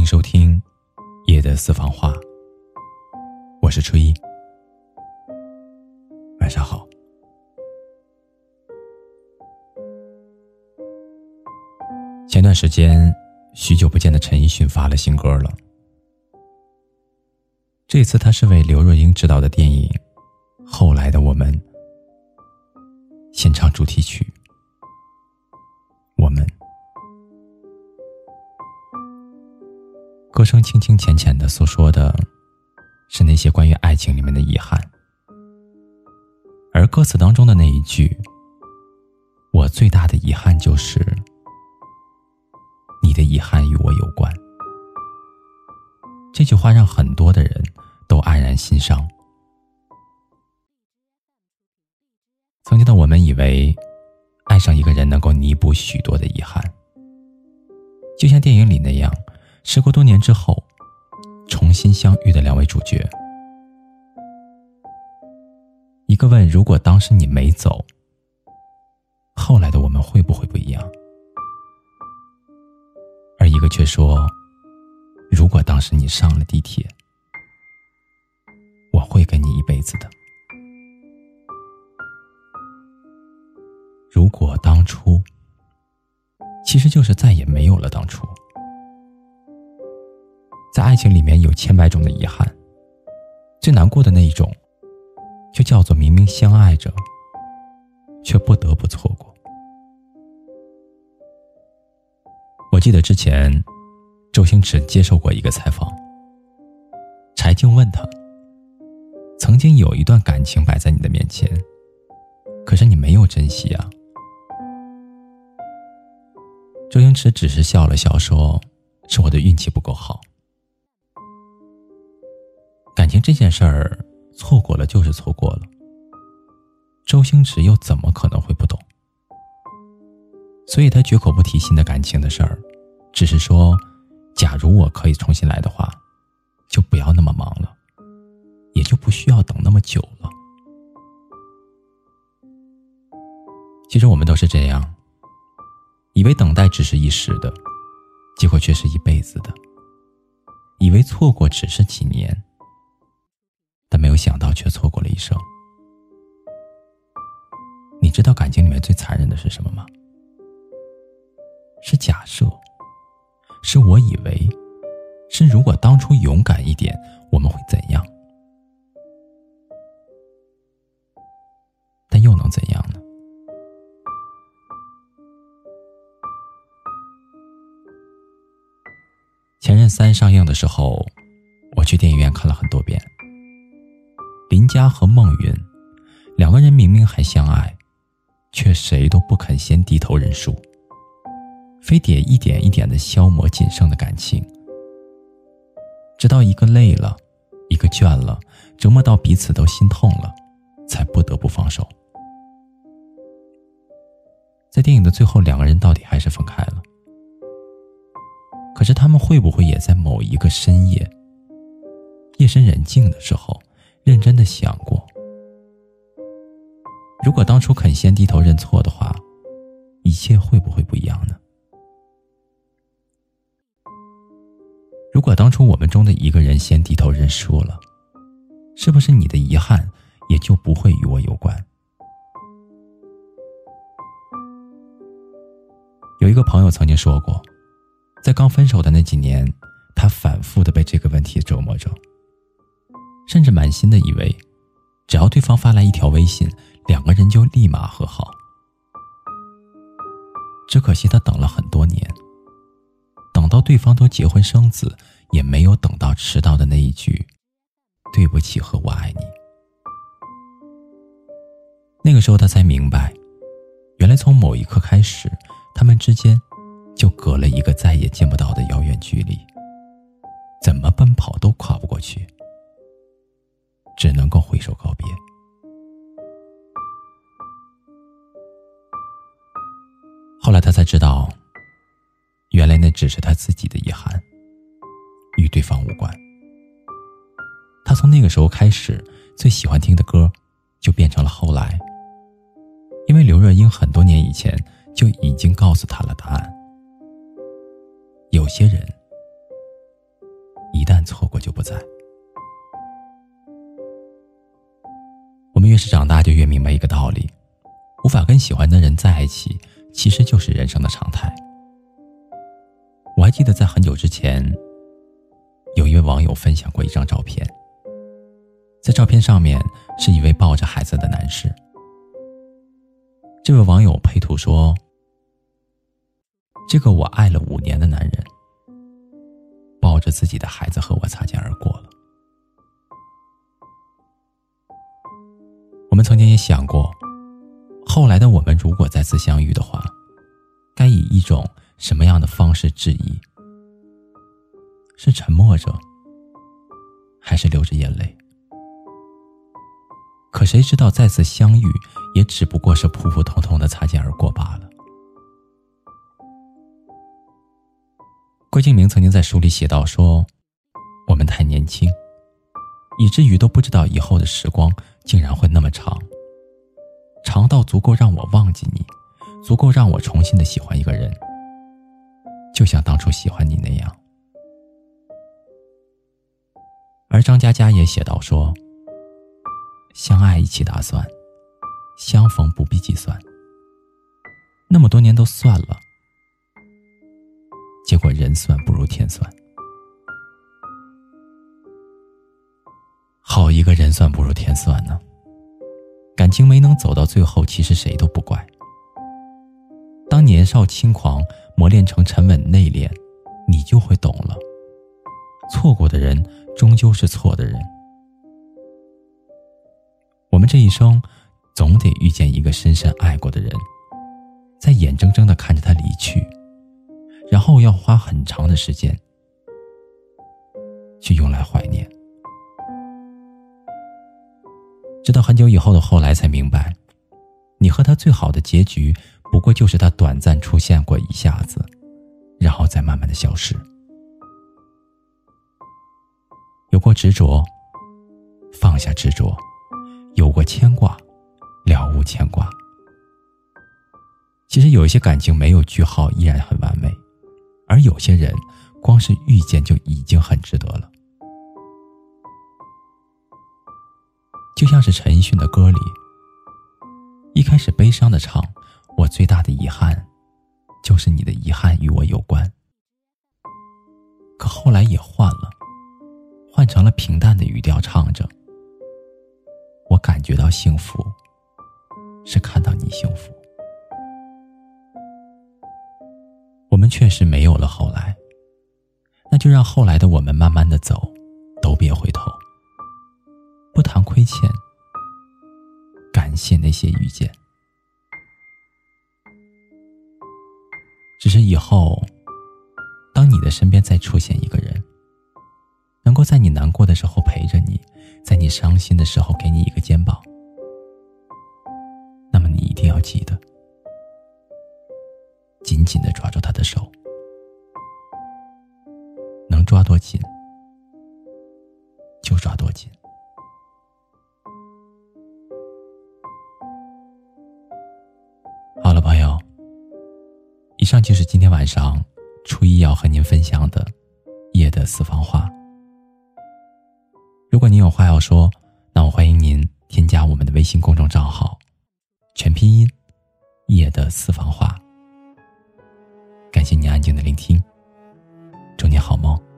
欢迎收听《夜的私房话》，我是初一，晚上好。前段时间，许久不见的陈奕迅发了新歌了。这次他是为刘若英执导的电影《后来的我们》献唱主题曲。歌声轻轻浅浅的诉说的，是那些关于爱情里面的遗憾，而歌词当中的那一句“我最大的遗憾就是你的遗憾与我有关”，这句话让很多的人都黯然心伤。曾经的我们以为。爱上一个人能够弥补许多的遗憾，就像电影里那样，时隔多年之后，重新相遇的两位主角，一个问：“如果当时你没走，后来的我们会不会不一样？”而一个却说：“如果当时你上了地铁，我会跟你一辈子的。”如果当初，其实就是再也没有了当初。在爱情里面有千百种的遗憾，最难过的那一种，就叫做明明相爱着，却不得不错过。我记得之前，周星驰接受过一个采访，柴静问他：“曾经有一段感情摆在你的面前，可是你没有珍惜啊。”周星驰只是笑了笑，说：“是我的运气不够好。感情这件事儿，错过了就是错过了。周星驰又怎么可能会不懂？所以他绝口不提新的感情的事儿，只是说，假如我可以重新来的话，就不要那么忙了，也就不需要等那么久了。其实我们都是这样。”以为等待只是一时的，结果却是一辈子的；以为错过只是几年，但没有想到却错过了一生。你知道感情里面最残忍的是什么吗？是假设，是我以为，是如果当初勇敢一点，我们会怎样？但又能怎样呢？前任三上映的时候，我去电影院看了很多遍。林佳和孟云两个人明明还相爱，却谁都不肯先低头认输，非得一点一点的消磨仅剩的感情，直到一个累了，一个倦了，折磨到彼此都心痛了，才不得不放手。在电影的最后，两个人到底还是分开了。可是他们会不会也在某一个深夜，夜深人静的时候，认真的想过，如果当初肯先低头认错的话，一切会不会不一样呢？如果当初我们中的一个人先低头认输了，是不是你的遗憾也就不会与我有关？有一个朋友曾经说过。在刚分手的那几年，他反复的被这个问题折磨着，甚至满心的以为，只要对方发来一条微信，两个人就立马和好。只可惜他等了很多年，等到对方都结婚生子，也没有等到迟到的那一句“对不起”和我爱你。那个时候他才明白，原来从某一刻开始，他们之间。就隔了一个再也见不到的遥远距离，怎么奔跑都跨不过去，只能够挥手告别。后来他才知道，原来那只是他自己的遗憾，与对方无关。他从那个时候开始，最喜欢听的歌，就变成了后来，因为刘若英很多年以前就已经告诉他了答案。有些人一，旦错过就不在。越是长大，就越明白一个道理：无法跟喜欢的人在一起，其实就是人生的常态。我还记得在很久之前，有一位网友分享过一张照片，在照片上面是一位抱着孩子的男士。这位网友配图说：“这个我爱了五年的男人，抱着自己的孩子和我擦肩而过了。”我们曾经也想过，后来的我们如果再次相遇的话，该以一种。什么样的方式质疑？是沉默着，还是流着眼泪？可谁知道再次相遇，也只不过是普普通通的擦肩而过罢了。郭敬明曾经在书里写道：“说我们太年轻，以至于都不知道以后的时光竟然会那么长，长到足够让我忘记你，足够让我重新的喜欢一个人。”就像当初喜欢你那样，而张嘉佳也写道说：“相爱一起打算，相逢不必计算。那么多年都算了，结果人算不如天算。个人算不如天算呢！感情没能走到最后，其实谁都不怪。当年少轻狂。”磨练成沉稳内敛，你就会懂了。错过的人终究是错的人。我们这一生，总得遇见一个深深爱过的人，在眼睁睁的看着他离去，然后要花很长的时间去用来怀念。直到很久以后的后来才明白，你和他最好的结局。不过就是他短暂出现过一下子，然后再慢慢的消失。有过执着，放下执着；有过牵挂，了无牵挂。其实有一些感情没有句号依然很完美，而有些人光是遇见就已经很值得了。就像是陈奕迅的歌里，一开始悲伤的唱。我最大的遗憾，就是你的遗憾与我有关。可后来也换了，换成了平淡的语调唱着。我感觉到幸福，是看到你幸福。我们确实没有了后来，那就让后来的我们慢慢的走，都别回头。不谈亏欠，感谢那些遇见。只是以后，当你的身边再出现一个人，能够在你难过的时候陪着你，在你伤心的时候给你一个肩膀，那么你一定要记得，紧紧的抓住他的手，能抓多紧就是今天晚上初一要和您分享的夜的私房话。如果您有话要说，那我欢迎您添加我们的微信公众账号，全拼音夜的私房话。感谢您安静的聆听，祝您好梦。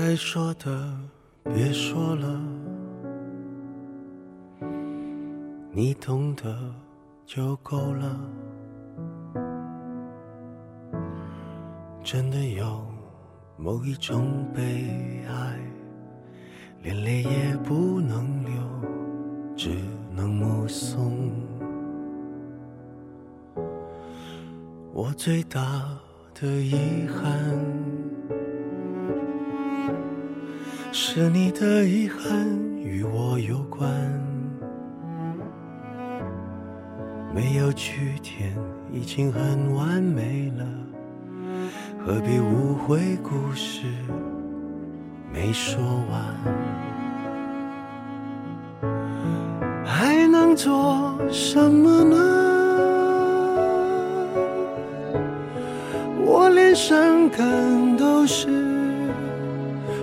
该说的别说了，你懂得就够了。真的有某一种悲哀，连泪也不能流，只能目送。我最大的遗憾。是你的遗憾与我有关，没有句点已经很完美了，何必误会故事没说完，还能做什么呢？我连伤感都是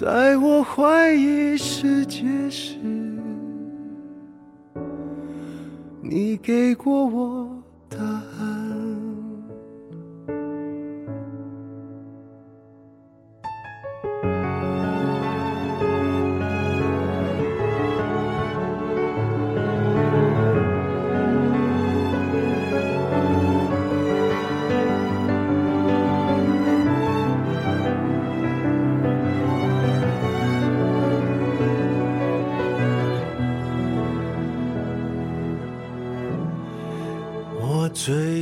在我怀疑世界时，你给过我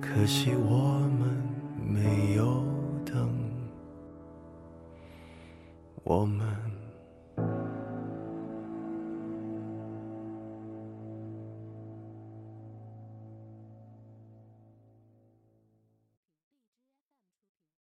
可惜我们没有等，我们。